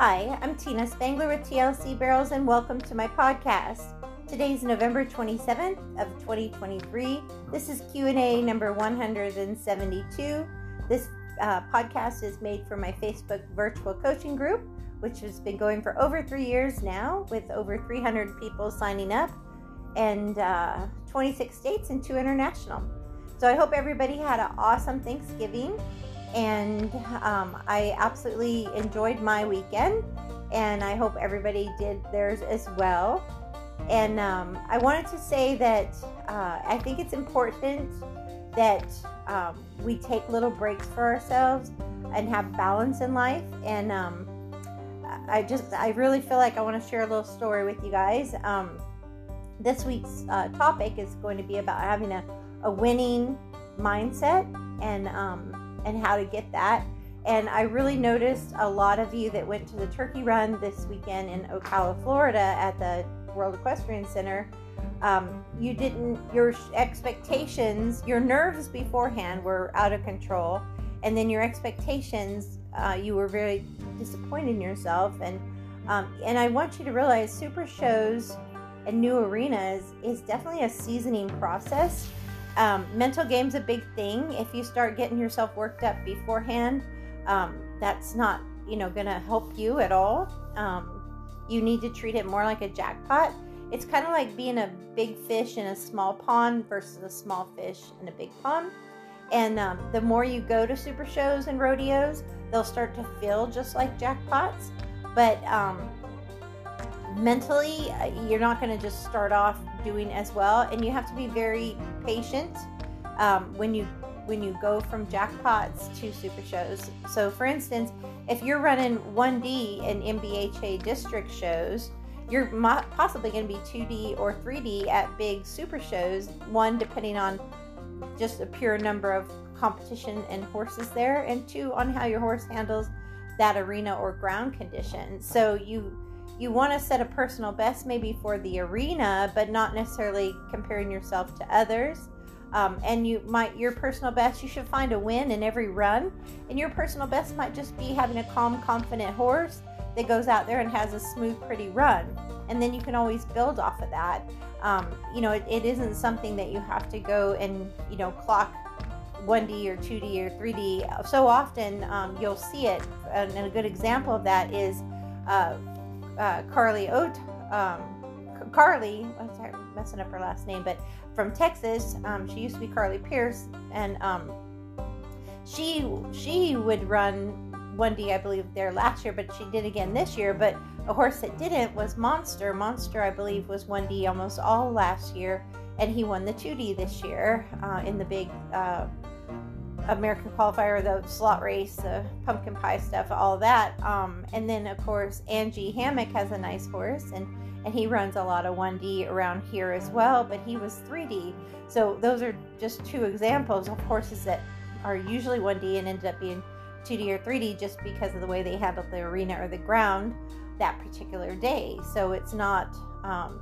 Hi, I'm Tina Spangler with TLC Barrels and welcome to my podcast. Today's November 27th of 2023. This is Q&A number 172. This uh, podcast is made for my Facebook virtual coaching group, which has been going for over three years now with over 300 people signing up and uh, 26 states and two international. So I hope everybody had an awesome Thanksgiving and um, I absolutely enjoyed my weekend, and I hope everybody did theirs as well. And um, I wanted to say that uh, I think it's important that um, we take little breaks for ourselves and have balance in life. And um, I just, I really feel like I want to share a little story with you guys. Um, this week's uh, topic is going to be about having a, a winning mindset and um, and how to get that. And I really noticed a lot of you that went to the turkey run this weekend in Ocala, Florida at the World Equestrian Center. Um, you didn't, your expectations, your nerves beforehand were out of control. And then your expectations, uh, you were very disappointed in yourself. And, um, and I want you to realize super shows and new arenas is definitely a seasoning process um, mental game's a big thing. If you start getting yourself worked up beforehand, um, that's not you know going to help you at all. Um, you need to treat it more like a jackpot. It's kind of like being a big fish in a small pond versus a small fish in a big pond. And um, the more you go to super shows and rodeos, they'll start to feel just like jackpots. But um, mentally, uh, you're not going to just start off doing as well, and you have to be very patient um, when you when you go from jackpots to super shows. So, for instance, if you're running 1D and NBHA district shows, you're possibly going to be 2D or 3D at big super shows. One, depending on just a pure number of competition and horses there, and two, on how your horse handles that arena or ground condition. So you you want to set a personal best maybe for the arena, but not necessarily comparing yourself to others. Um, and you might your personal best you should find a win in every run. And your personal best might just be having a calm confident horse that goes out there and has a smooth pretty run. And then you can always build off of that. Um, you know it, it isn't something that you have to go and you know clock 1d or 2d or 3d so often um, you'll see it. And a good example of that is uh, uh, Carly Oat, um, Carly, I'm sorry, messing up her last name, but from Texas. Um, she used to be Carly Pierce, and um, she she would run 1D, I believe, there last year, but she did again this year. But a horse that didn't was Monster. Monster, I believe, was 1D almost all last year, and he won the 2D this year uh, in the big. Uh, American qualifier, the slot race, the pumpkin pie stuff, all that. Um, and then of course Angie Hammock has a nice horse, and and he runs a lot of 1D around here as well. But he was 3D. So those are just two examples of horses that are usually 1D and ended up being 2D or 3D just because of the way they handled the arena or the ground that particular day. So it's not. Um,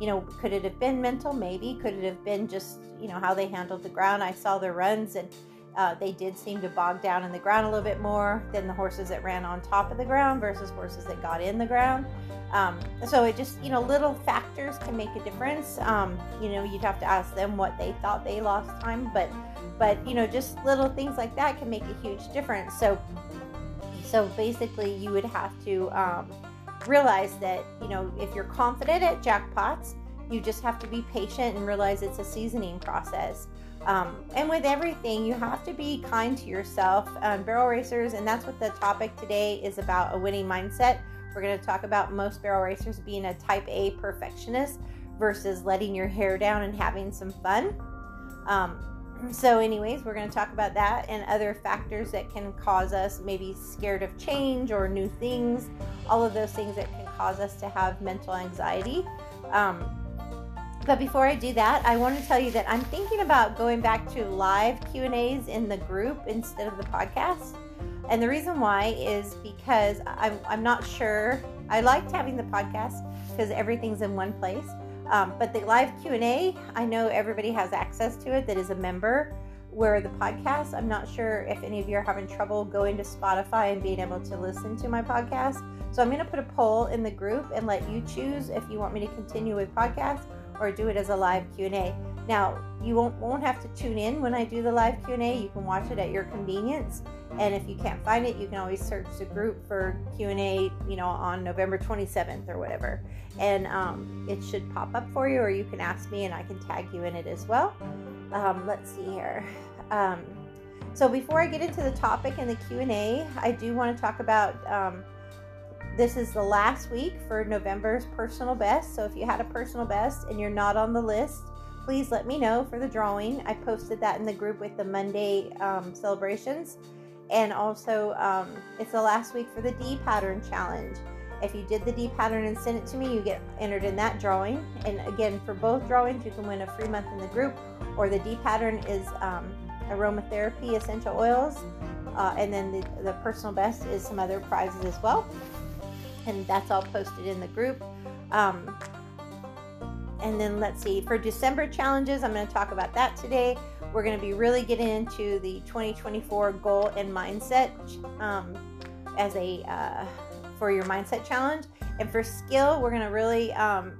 you know, could it have been mental? Maybe. Could it have been just, you know, how they handled the ground? I saw their runs and uh, they did seem to bog down in the ground a little bit more than the horses that ran on top of the ground versus horses that got in the ground. Um, so it just, you know, little factors can make a difference. Um, you know, you'd have to ask them what they thought they lost time, but, but you know, just little things like that can make a huge difference. So, so basically, you would have to um, realize that, you know, if you're confident at jackpots, you just have to be patient and realize it's a seasoning process. Um, and with everything, you have to be kind to yourself. Um, barrel racers, and that's what the topic today is about a winning mindset. We're going to talk about most barrel racers being a type A perfectionist versus letting your hair down and having some fun. Um, so, anyways, we're going to talk about that and other factors that can cause us maybe scared of change or new things, all of those things that can cause us to have mental anxiety. Um, but before I do that, I want to tell you that I'm thinking about going back to live Q&As in the group instead of the podcast. And the reason why is because I'm, I'm not sure. I liked having the podcast because everything's in one place. Um, but the live Q&A, I know everybody has access to it that is a member. where the podcast, I'm not sure if any of you are having trouble going to Spotify and being able to listen to my podcast. So I'm going to put a poll in the group and let you choose if you want me to continue with podcasts or do it as a live Q&A. Now, you won't won't have to tune in when I do the live Q&A. You can watch it at your convenience. And if you can't find it, you can always search the group for Q&A, you know, on November 27th or whatever. And um, it should pop up for you or you can ask me and I can tag you in it as well. Um, let's see here. Um, so before I get into the topic and the Q&A, I do want to talk about um, this is the last week for November's personal best. So if you had a personal best and you're not on the list, please let me know for the drawing. I posted that in the group with the Monday um, celebrations. And also, um, it's the last week for the D pattern challenge. If you did the D pattern and sent it to me, you get entered in that drawing. And again, for both drawings, you can win a free month in the group, or the D pattern is um, aromatherapy essential oils. Uh, and then the, the personal best is some other prizes as well. And that's all posted in the group. Um, and then let's see, for December challenges, I'm going to talk about that today. We're going to be really getting into the 2024 goal and mindset um, as a uh, for your mindset challenge. And for skill, we're going to really, um,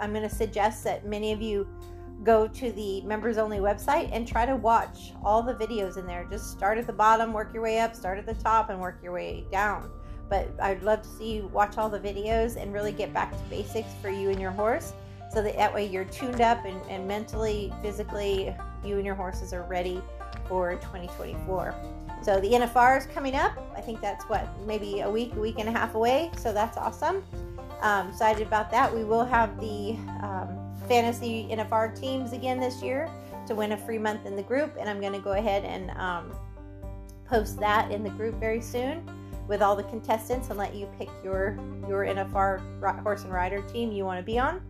I'm going to suggest that many of you go to the members only website and try to watch all the videos in there. Just start at the bottom, work your way up, start at the top, and work your way down. But I'd love to see you watch all the videos and really get back to basics for you and your horse so that, that way you're tuned up and, and mentally, physically, you and your horses are ready for 2024. So the NFR is coming up. I think that's what, maybe a week, a week and a half away. So that's awesome. Um, excited about that. We will have the um, fantasy NFR teams again this year to win a free month in the group. And I'm going to go ahead and um, post that in the group very soon with all the contestants and let you pick your your NFR horse and rider team you want to be on.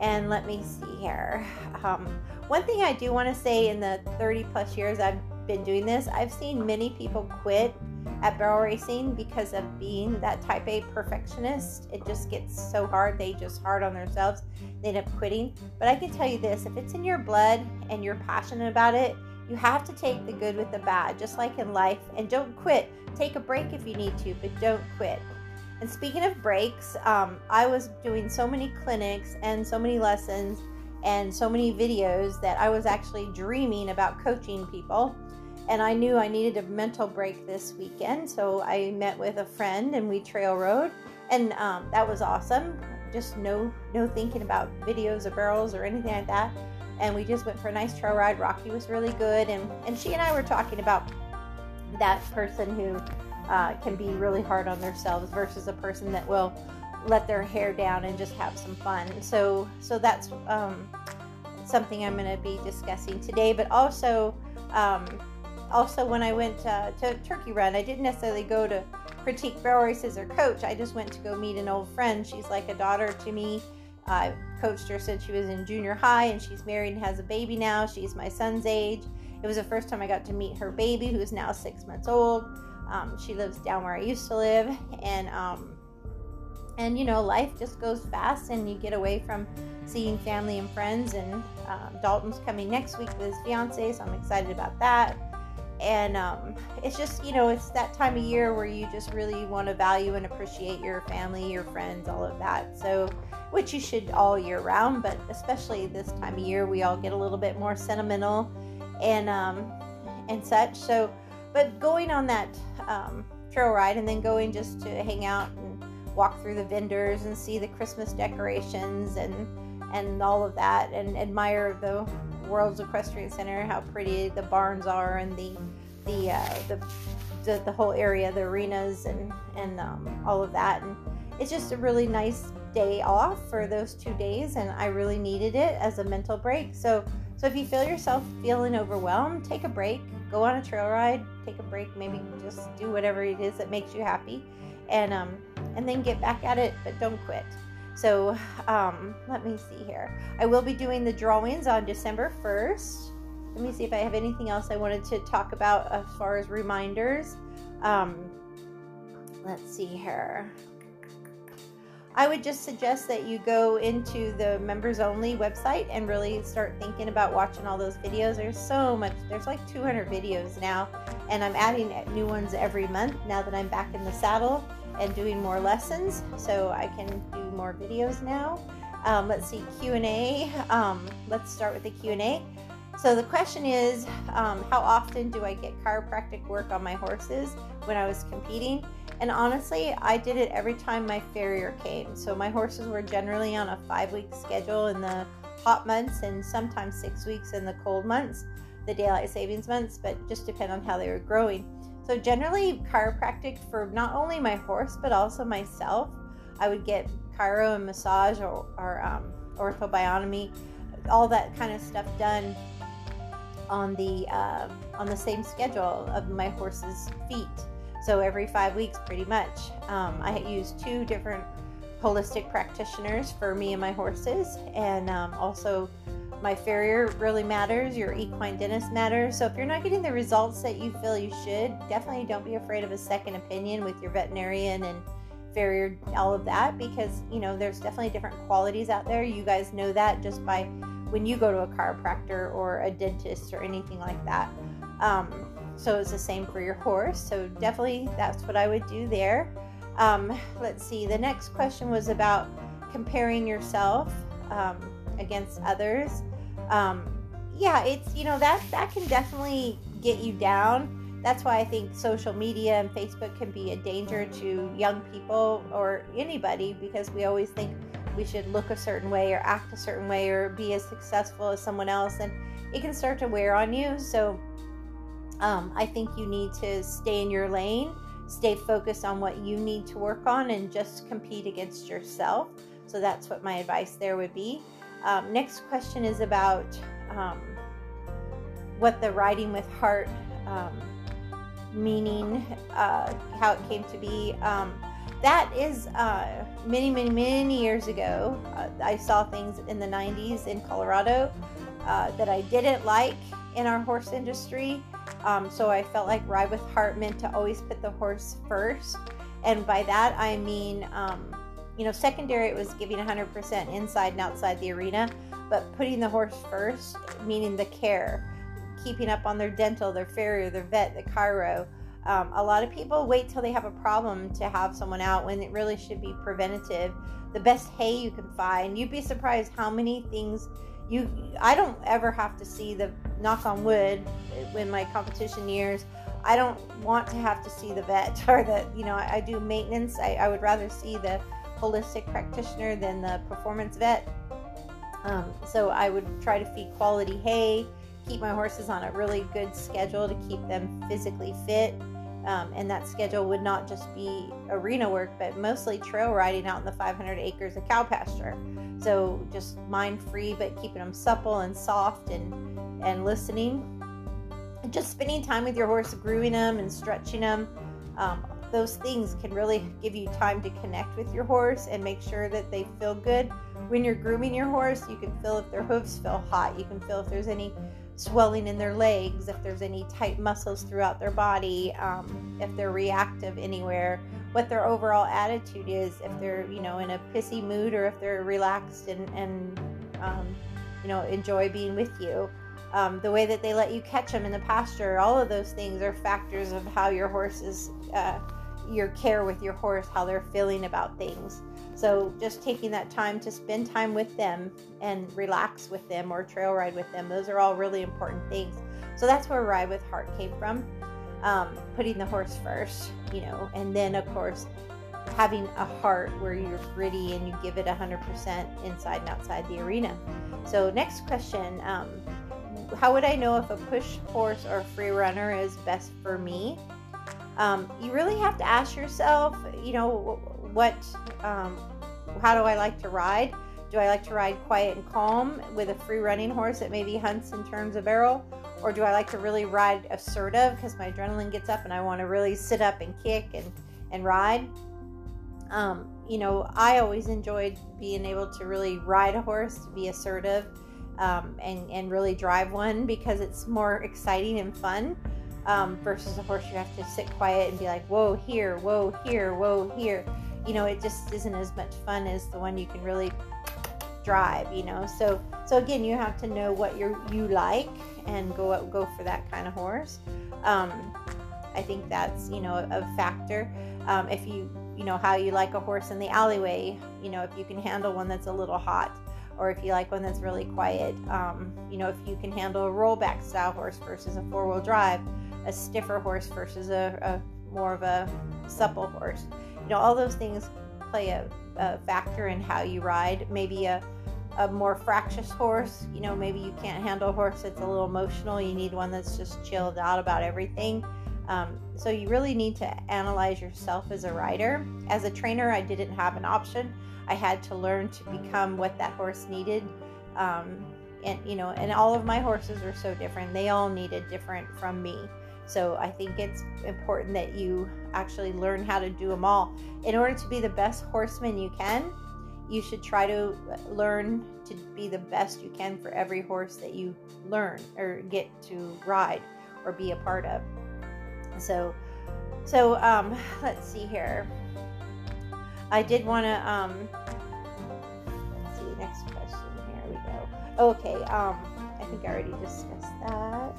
And let me see here. Um, one thing I do want to say in the 30 plus years I've been doing this, I've seen many people quit at barrel racing because of being that type A perfectionist. It just gets so hard. They just hard on themselves. They end up quitting. But I can tell you this if it's in your blood and you're passionate about it, you have to take the good with the bad, just like in life. And don't quit. Take a break if you need to, but don't quit. And speaking of breaks, um, I was doing so many clinics and so many lessons and so many videos that I was actually dreaming about coaching people. And I knew I needed a mental break this weekend. So I met with a friend and we trail rode. And um, that was awesome. Just no, no thinking about videos or barrels or anything like that. And we just went for a nice trail ride. Rocky was really good. And, and she and I were talking about that person who uh, can be really hard on themselves versus a person that will let their hair down and just have some fun. So, so that's um, something I'm going to be discussing today. But also, um, also when I went uh, to Turkey Run, I didn't necessarily go to critique barrel races or coach. I just went to go meet an old friend. She's like a daughter to me. I coached her since she was in junior high, and she's married and has a baby now. She's my son's age. It was the first time I got to meet her baby, who is now six months old. Um, she lives down where I used to live, and um, and you know, life just goes fast, and you get away from seeing family and friends. And um, Dalton's coming next week with his fiance, so I'm excited about that. And um, it's just you know, it's that time of year where you just really want to value and appreciate your family, your friends, all of that. So, which you should all year round, but especially this time of year, we all get a little bit more sentimental and um, and such. So but going on that um, trail ride and then going just to hang out and walk through the vendors and see the Christmas decorations and and all of that and admire the World's Equestrian Center, how pretty the barns are and the the uh, the, the, the whole area, the arenas and and um, all of that. And it's just a really nice day off for those two days, and I really needed it as a mental break. So so if you feel yourself feeling overwhelmed, take a break, go on a trail ride, take a break, maybe just do whatever it is that makes you happy, and um, and then get back at it, but don't quit. So um, let me see here. I will be doing the drawings on December 1st. Let me see if I have anything else I wanted to talk about as far as reminders. Um, let's see here. I would just suggest that you go into the members only website and really start thinking about watching all those videos. There's so much, there's like 200 videos now, and I'm adding new ones every month now that I'm back in the saddle and doing more lessons. So I can do more videos now. Um, let's see, Q&A. Um, let's start with the Q&A. So the question is, um, how often do I get chiropractic work on my horses when I was competing? And honestly, I did it every time my farrier came. So my horses were generally on a five week schedule in the hot months and sometimes six weeks in the cold months, the daylight savings months, but just depend on how they were growing. So generally, chiropractic for not only my horse but also myself. I would get chiro and massage or, or um, all that kind of stuff done on the uh, on the same schedule of my horse's feet. So every five weeks, pretty much. Um, I use two different holistic practitioners for me and my horses, and um, also my farrier really matters. Your equine dentist matters. So if you're not getting the results that you feel you should, definitely don't be afraid of a second opinion with your veterinarian and farrier, all of that, because you know there's definitely different qualities out there. You guys know that just by when you go to a chiropractor or a dentist or anything like that. Um, so it's the same for your horse. So definitely that's what I would do there. Um, let's see. The next question was about comparing yourself um, against others. Um, yeah, it's you know that that can definitely get you down. That's why I think social media and Facebook can be a danger to young people or anybody because we always think we should look a certain way or act a certain way or be as successful as someone else, and it can start to wear on you. So um, I think you need to stay in your lane, stay focused on what you need to work on, and just compete against yourself. So that's what my advice there would be. Um, next question is about um, what the riding with heart um, meaning, uh, how it came to be. Um, that is uh, many, many, many years ago. Uh, I saw things in the 90s in Colorado uh, that I didn't like in our horse industry. Um, so I felt like ride with heart meant to always put the horse first. And by that, I mean, um, you know, secondary, it was giving 100% inside and outside the arena, but putting the horse first, meaning the care, keeping up on their dental, their farrier, their vet, the chiro. Um, a lot of people wait till they have a problem to have someone out when it really should be preventative. The best hay you can find. You'd be surprised how many things you i don't ever have to see the knock on wood in my competition years i don't want to have to see the vet or the you know i, I do maintenance. I, I, would rather see the holistic practitioner than the performance vet. Um, so i would try to feed quality hay keep my horses on a really good schedule to keep them physically fit um, and that schedule would not just be arena work, but mostly trail riding out in the 500 acres of cow pasture. So just mind free, but keeping them supple and soft and and listening. And just spending time with your horse, grooming them and stretching them. Um, those things can really give you time to connect with your horse and make sure that they feel good. When you're grooming your horse, you can feel if their hooves feel hot. You can feel if there's any swelling in their legs, if there's any tight muscles throughout their body, um, if they're reactive anywhere, what their overall attitude is, if they're, you know, in a pissy mood or if they're relaxed and, and um, you know, enjoy being with you. Um, the way that they let you catch them in the pasture, all of those things are factors of how your horse is, uh, your care with your horse, how they're feeling about things. So just taking that time to spend time with them and relax with them or trail ride with them, those are all really important things. So that's where Ride with Heart came from. Um, putting the horse first, you know, and then of course having a heart where you're gritty and you give it 100% inside and outside the arena. So, next question um, How would I know if a push horse or free runner is best for me? Um, you really have to ask yourself, you know, what um, how do I like to ride? Do I like to ride quiet and calm with a free running horse that maybe hunts and turns a barrel? Or do I like to really ride assertive because my adrenaline gets up and I want to really sit up and kick and, and ride? Um, you know, I always enjoyed being able to really ride a horse, be assertive, um, and, and really drive one because it's more exciting and fun um, versus a horse you have to sit quiet and be like, whoa, here, whoa, here, whoa, here you know, it just isn't as much fun as the one you can really drive, you know. So so again, you have to know what you you like and go go for that kind of horse. Um, I think that's you know a, factor. Um, if you you know how you like a horse in the alleyway, you know if you can handle one that's a little hot, or if you like one that's really quiet. Um, you know if you can handle a rollback style horse versus a four wheel drive, a stiffer horse versus a, a more of a supple horse. You know all those things play a, a factor in how you ride. Maybe a a more fractious horse. You know, maybe you can't handle a horse that's a little emotional. You need one that's just chilled out about everything. Um, so you really need to analyze yourself as a rider. As a trainer, I didn't have an option. I had to learn to become what that horse needed. Um, and you know, and all of my horses are so different. They all needed different from me. So I think it's important that you actually learn how to do them all. In order to be the best horseman you can, you should try to learn to be the best you can for every horse that you learn or get to ride or be a part of. So, so um, let's see here. I did want to um, let's see next question. Here we go. Okay, um, I think I already discussed that.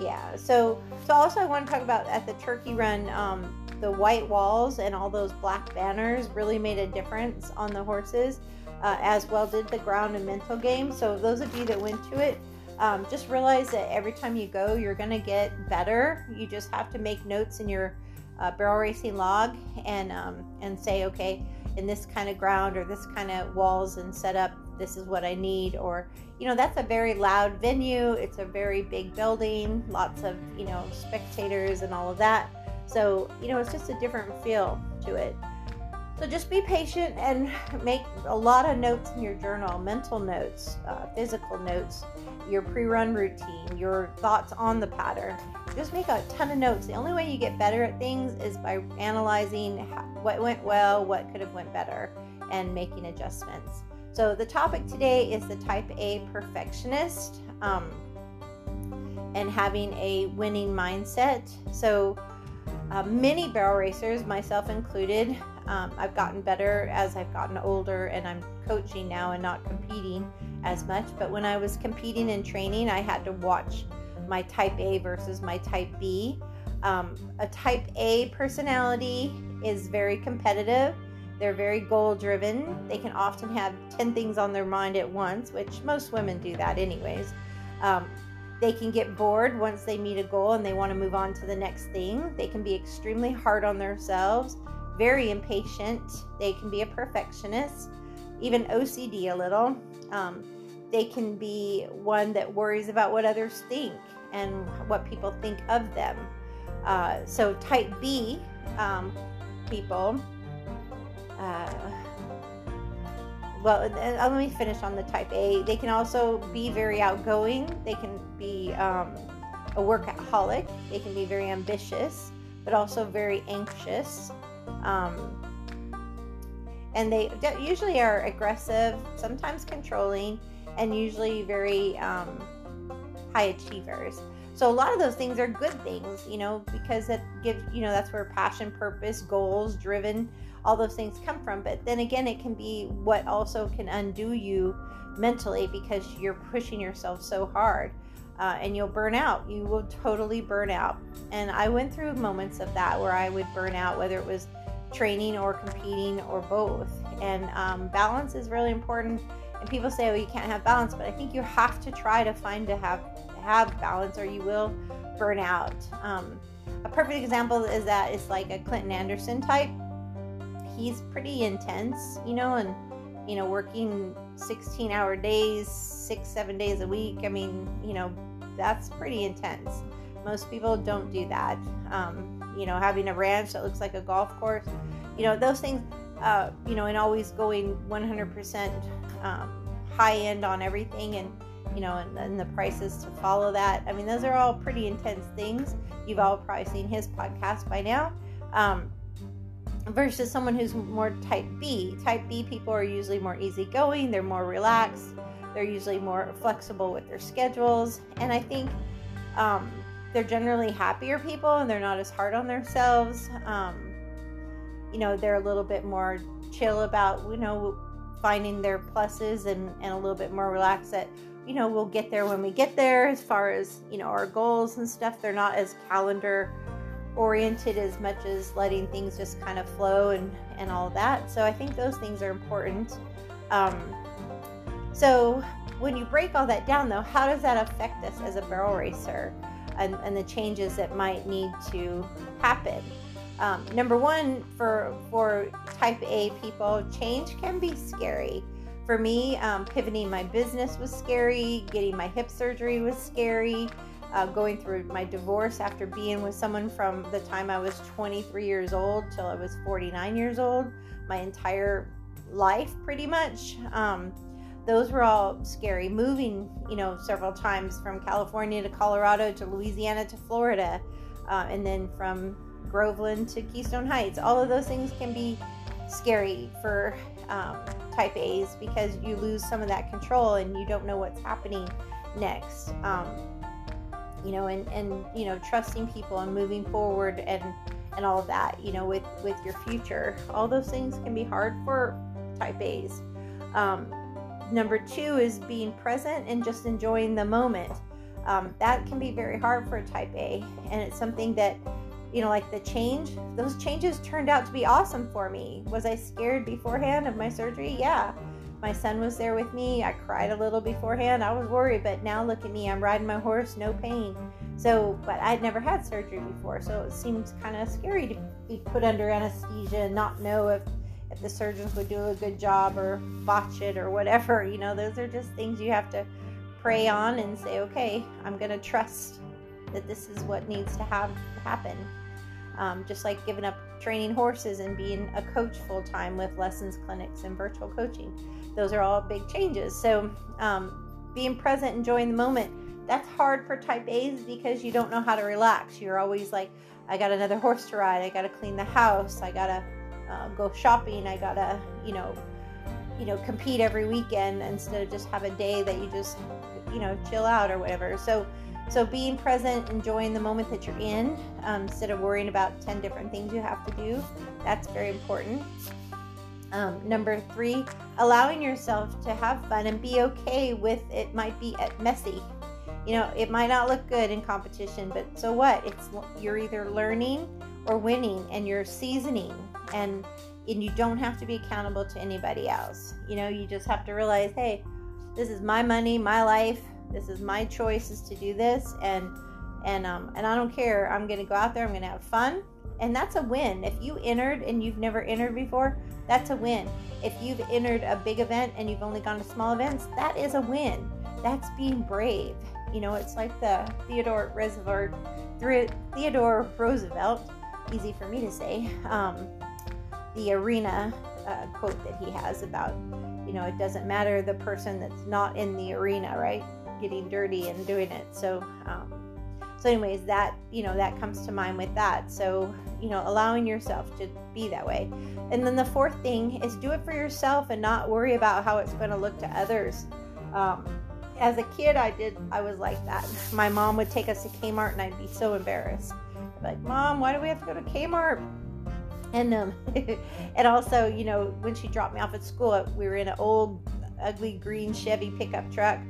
Yeah. So, so also I want to talk about at the Turkey Run. Um, the white walls and all those black banners really made a difference on the horses, uh, as well did the ground and mental game. So those of you that went to it, um, just realize that every time you go, you're going to get better. You just have to make notes in your uh, barrel racing log and um, and say, okay, in this kind of ground or this kind of walls and setup, this is what I need. Or you know, that's a very loud venue. It's a very big building, lots of you know spectators and all of that. So you know, it's just a different feel to it. So just be patient and make a lot of notes in your journal mental notes, uh, physical notes, your pre run routine, your thoughts on the pattern. Just make a ton of notes. The only way you get better at things is by analyzing what went well, what could have went better, and making adjustments. So the topic today is the type A perfectionist um, and having a winning mindset. So uh, many barrel racers, myself included, um, I've gotten better as I've gotten older and I'm coaching now and not competing as much. But when I was competing and training, I had to watch my type A versus my type B. Um, a type A personality is very competitive. They're very goal driven. They can often have 10 things on their mind at once, which most women do that, anyways. Um, they can get bored once they meet a goal and they want to move on to the next thing. They can be extremely hard on themselves very impatient. They can be a perfectionist, even OCD a little. Um, they can be one that worries about what others think and what people think of them. Uh, so, type B um, people, uh, well, uh, let me finish on the type A. They can also be very outgoing, they can be um, a workaholic, they can be very ambitious, but also very anxious. Um, and they usually are aggressive, sometimes controlling, and usually very um, high achievers. So a lot of those things are good things, you know, because it gives, you know, that's where passion, purpose, goals, driven, all those things come from. But then again, it can be what also can undo you mentally because you're pushing yourself so hard. Uh, and you'll burn out. You will totally burn out. And I went through moments of that where I would burn out, whether it was training or competing or both. And um, balance is really important. And people say, "Oh, you can't have balance," but I think you have to try to find to have have balance, or you will burn out. Um, a perfect example is that it's like a Clinton Anderson type. He's pretty intense, you know, and you know, working 16 hour days, six, seven days a week. I mean, you know, that's pretty intense. Most people don't do that. Um, you know, having a ranch that looks like a golf course, you know, those things, uh, you know, and always going 100% um, high end on everything and, you know, and, the prices to follow that. I mean, those are all pretty intense things. You've all probably seen his podcast by now. Um, versus someone who's more type B. Type B people are usually more easygoing, they're more relaxed, they're usually more flexible with their schedules. And I think um, they're generally happier people and they're not as hard on themselves. Um, you know, they're a little bit more chill about, you know, finding their pluses and, and a little bit more relaxed that, you know, we'll get there when we get there as far as, you know, our goals and stuff. They're not as calendar oriented as much as letting things just kind of flow and, and all that. So I think those things are important. Um, so when you break all that down, though, how does that affect us as a barrel racer and, and the changes that might need to happen? Um, number one, for for Type A people, change can be scary. For me, um, pivoting my business was scary. Getting my hip surgery was scary. Uh, going through my divorce after being with someone from the time I was 23 years old till I was 49 years old, my entire life pretty much. Um, those were all scary. Moving, you know, several times from California to Colorado to Louisiana to Florida, uh, and then from Groveland to Keystone Heights. All of those things can be scary for um, type A's because you lose some of that control and you don't know what's happening next. Um, you know, and, and, you know, trusting people and moving forward and, and all of that, you know, with, with your future. All those things can be hard for type A's. Um, number two is being present and just enjoying the moment. Um, that can be very hard for a type A, and it's something that, you know, like the change, those changes turned out to be awesome for me. Was I scared beforehand of my surgery? Yeah. My son was there with me. I cried a little beforehand. I was worried, but now look at me. I'm riding my horse, no pain. So, but I'd never had surgery before, so it seems kind of scary to be put under anesthesia and not know if if the surgeons would do a good job or botch it or whatever. You know, those are just things you have to pray on and say, okay, I'm going to trust that this is what needs to have happen. Um, just like giving up training horses and being a coach full time with lessons, clinics, and virtual coaching. Those are all big changes. So, um, being present, enjoying the moment, that's hard for type A's because you don't know how to relax. You're always like, I got another horse to ride, I got to clean the house, I got to uh, go shopping. I gotta, you know, you know, compete every weekend instead of just have a day that you just, you know, chill out or whatever. So, so being present, enjoying the moment that you're in, um, instead of worrying about ten different things you have to do, that's very important. Um, number three, allowing yourself to have fun and be okay with it might be messy. You know, it might not look good in competition, but so what? It's you're either learning or winning, and you're seasoning and and you don't have to be accountable to anybody else. You know, you just have to realize, hey, this is my money, my life. This is my choices to do this, and and um and I don't care. I'm gonna go out there. I'm gonna have fun, and that's a win. If you entered and you've never entered before, that's a win. If you've entered a big event and you've only gone to small events, that is a win. That's being brave. You know, it's like the Theodore Roosevelt, Theodore Roosevelt, easy for me to say. Um, the arena uh, quote that he has about, you know, it doesn't matter the person that's not in the arena, right? Getting dirty and doing it. So, um, so anyways, that you know that comes to mind with that. So, you know, allowing yourself to be that way. And then the fourth thing is do it for yourself and not worry about how it's going to look to others. Um, as a kid, I did. I was like that. My mom would take us to Kmart, and I'd be so embarrassed. Like, mom, why do we have to go to Kmart? and um and also you know when she dropped me off at school we were in an old ugly green chevy pickup truck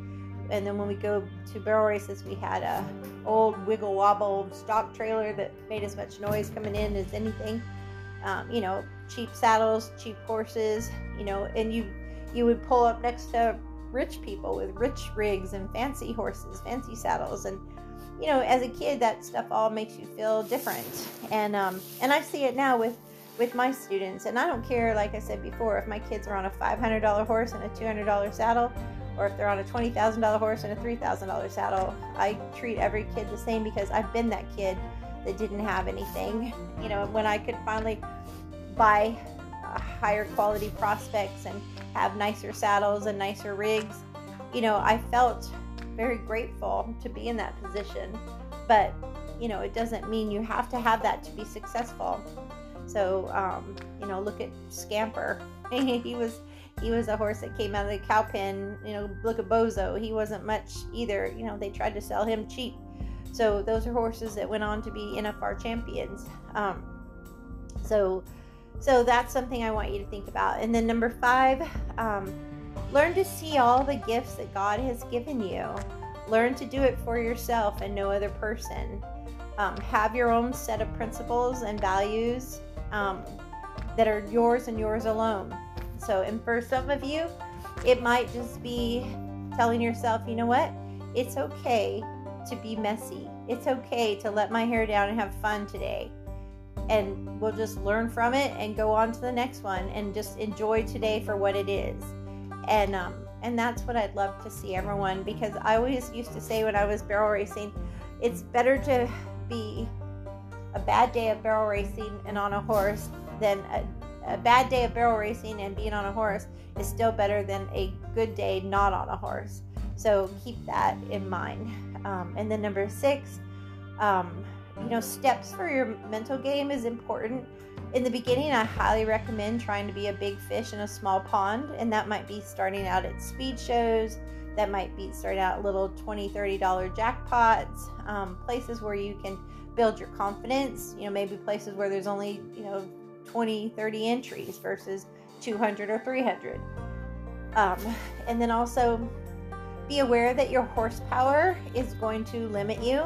and then when we go to barrel races we had a old wiggle wobble stock trailer that made as much noise coming in as anything. Um, you know cheap saddles cheap horses you know and you you would pull up next to rich people with rich rigs and fancy horses fancy saddles. And you know as a kid that stuff all makes you feel different. And um and i see it now with with my students. And I don't care, like I said before, if my kids are on a $500 horse and a $200 saddle, or if they're on a $20,000 horse and a $3,000 saddle. I treat every kid the same because I've been that kid that didn't have anything. You know, when I could finally buy higher quality prospects and have nicer saddles and nicer rigs, you know, I felt very grateful to be in that position. But, you know, it doesn't mean you have to have that to be successful. So, um, you know, look at Scamper. he was he was a horse that came out of the cow pen. You know, look at Bozo. He wasn't much either. You know, they tried to sell him cheap. So those are horses that went on to be NFR champions. Um, so, so that's something I want you to think about. And then number five, um, learn to see all the gifts that God has given you. Learn to do it for yourself and no other person. Um, have your own set of principles and values um, that are yours and yours alone. So, and for some of you, it might just be telling yourself, you know what? It's okay to be messy. It's okay to let my hair down and have fun today. And we'll just learn from it and go on to the next one and just enjoy today for what it is. And um, and that's what I'd love to see everyone because I always used to say when I was barrel racing, it's better to be a bad day of barrel racing and on a horse than a, a bad day of barrel racing and being on a horse is still better than a good day not on a horse. So keep that in mind. Um, and then number six, um, you know, steps for your mental game is important. In the beginning, I highly recommend trying to be a big fish in a small pond, and that might be starting out at speed shows. That might be starting out little $20, $30 jackpots, um, places where you can build your confidence. You know, maybe places where there's only, you know, 20, 30 entries versus 200 or 300. Um, and then also be aware that your horsepower is going to limit you.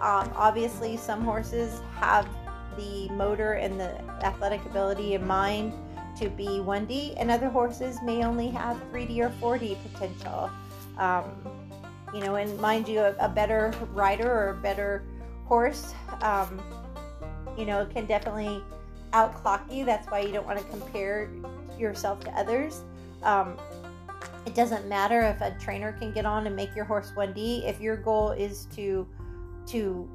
Um, obviously, some horses have the motor and the athletic ability in mind to be 1D, and other horses may only have 3D or 4D potential. Um, you know, and mind you, a, a, better rider or a better horse, um, you know, can definitely outclock you. That's why you don't want to compare yourself to others. Um, it doesn't matter if a trainer can get on and make your horse 1D. If your goal is to to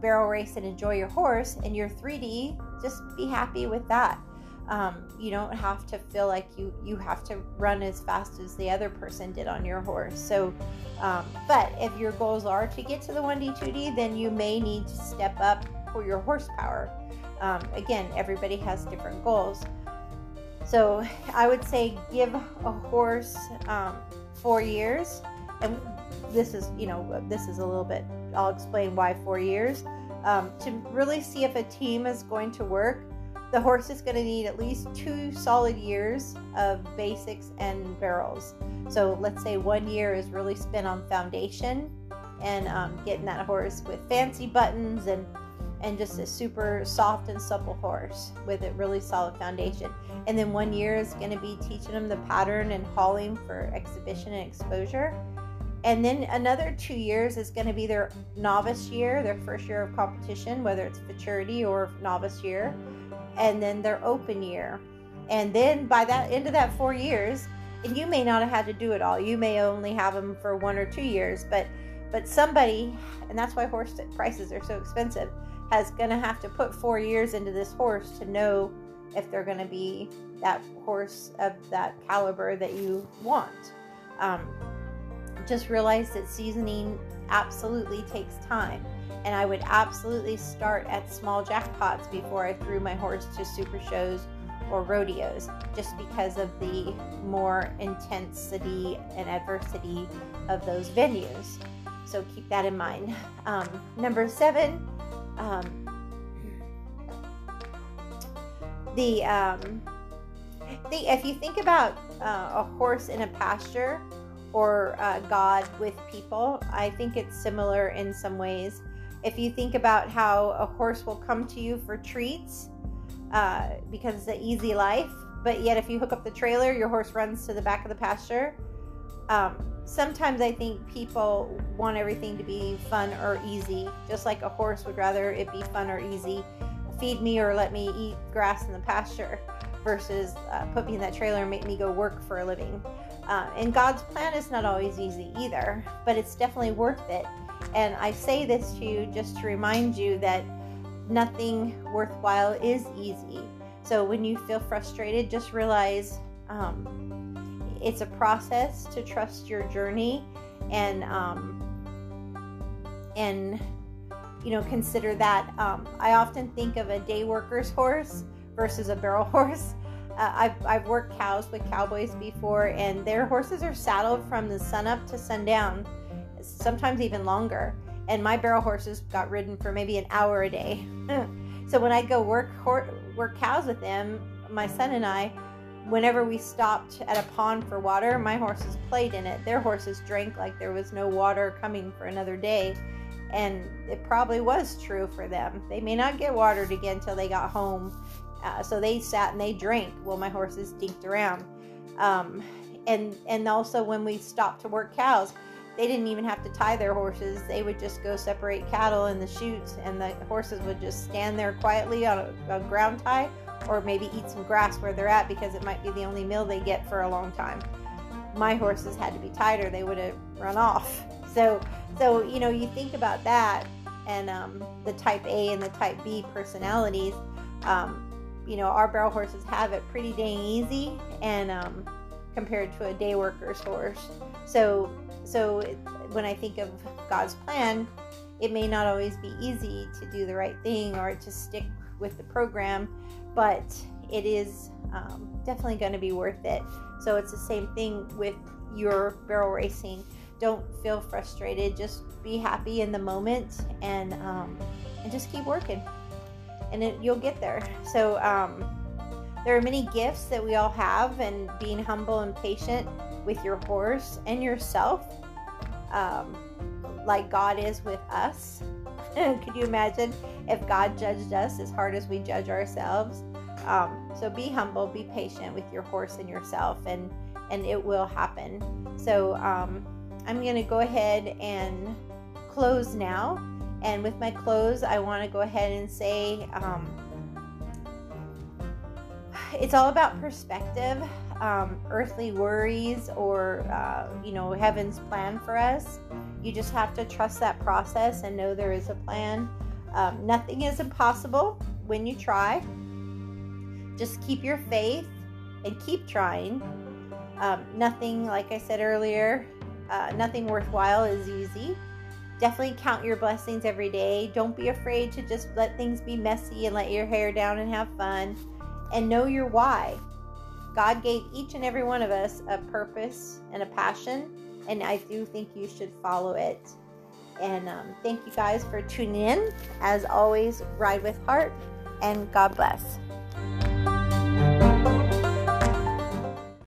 barrel race and enjoy your horse and you're 3D, just be happy with that. Um, you don't have to feel like you you have to run as fast as the other person did on your horse. So, um, but if your goals are to get to the 1D, 2D, then you may need to step up for your horsepower. Um, again, everybody has different goals. So I would say give a horse um, four years, and this is you know this is a little bit. I'll explain why four years um, to really see if a team is going to work. The horse is going to need at least two solid years of basics and barrels. So let's say one year is really spent on foundation and um, getting that horse with fancy buttons and and just a super soft and supple horse with a really solid foundation. And then one year is going to be teaching them the pattern and hauling for exhibition and exposure. And then another two years is going to be their novice year, their first year of competition, whether it's futurity or novice year, and then their open year. And then by that end of that four years, and you may not have had to do it all. You may only have them for one or two years, but but somebody, and that's why horse prices are so expensive has going to have to put four years into this horse to know if they're going to be that horse of that caliber that you want. Um, just realize that seasoning absolutely takes time. And I would absolutely start at small jackpots before I threw my horse to super shows or rodeos, just because of the more intensity and adversity of those venues. So keep that in mind. Um, number seven, um, the um, the if you think about uh, a horse in a pasture or uh, God with people, I think it's similar in some ways. If you think about how a horse will come to you for treats uh, because it's an easy life, but yet if you hook up the trailer, your horse runs to the back of the pasture. Um, sometimes I think people want everything to be fun or easy, just like a horse would rather it be fun or easy. Feed me or let me eat grass in the pasture versus uh, put me in that trailer and make me go work for a living. Uh, and God's plan is not always easy either, but it's definitely worth it. And I say this to you just to remind you that nothing worthwhile is easy. So when you feel frustrated, just realize um, it's a process to trust your journey and um, and you know consider that um, i often think of a day worker's horse versus a barrel horse uh, I've, I've worked cows with cowboys before and their horses are saddled from the sun up to sundown sometimes even longer and my barrel horses got ridden for maybe an hour a day. so when I go work work cows with them, my son and I, whenever we stopped at a pond for water, my horses played in it. Their horses drank like there was no water coming for another day. And it probably was true for them. They may not get watered again until they got home. Uh, so they sat and they drank while my horses dinked around. Um, and and also when we stopped to work cows, they didn't even have to tie their horses. They would just go separate cattle in the chutes, and the horses would just stand there quietly on a, a ground tie or maybe eat some grass where they're at because it might be the only meal they get for a long time. My horses had to be or they would have run off. So, so you know, you think about that and um, the type A and the type B personalities. Um, you know, our barrel horses have it pretty dang easy, and um, compared to a day worker's horse. So, so it, when I think of God's plan, it may not always be easy to do the right thing or to stick with the program, but it is um, definitely going to be worth it. So it's the same thing with your barrel racing. Don't feel frustrated. Just be happy in the moment and um, and just keep working, and it, you'll get there. So um, there are many gifts that we all have, and being humble and patient with your horse and yourself, um, like God is with us. Could you imagine if God judged us as hard as we judge ourselves? Um, so be humble, be patient with your horse and yourself, and and it will happen. So um, I'm going to go ahead and close now. And with my close, I want to go ahead and say um, it's all about perspective. Um, earthly worries or uh, you know heaven's plan for us you just have to trust that process and know there is a plan. Um, nothing is impossible when you try. Just keep your faith and keep trying. Um, nothing like i said earlier uh, nothing worthwhile is easy. Definitely count your blessings every day. Don't be afraid to just let things be messy and let your hair down and have fun and know your why. God gave each and every one of us a purpose and a passion, and I do think you should follow it. And um, thank you guys for tuning in. As always, ride with heart, and God bless.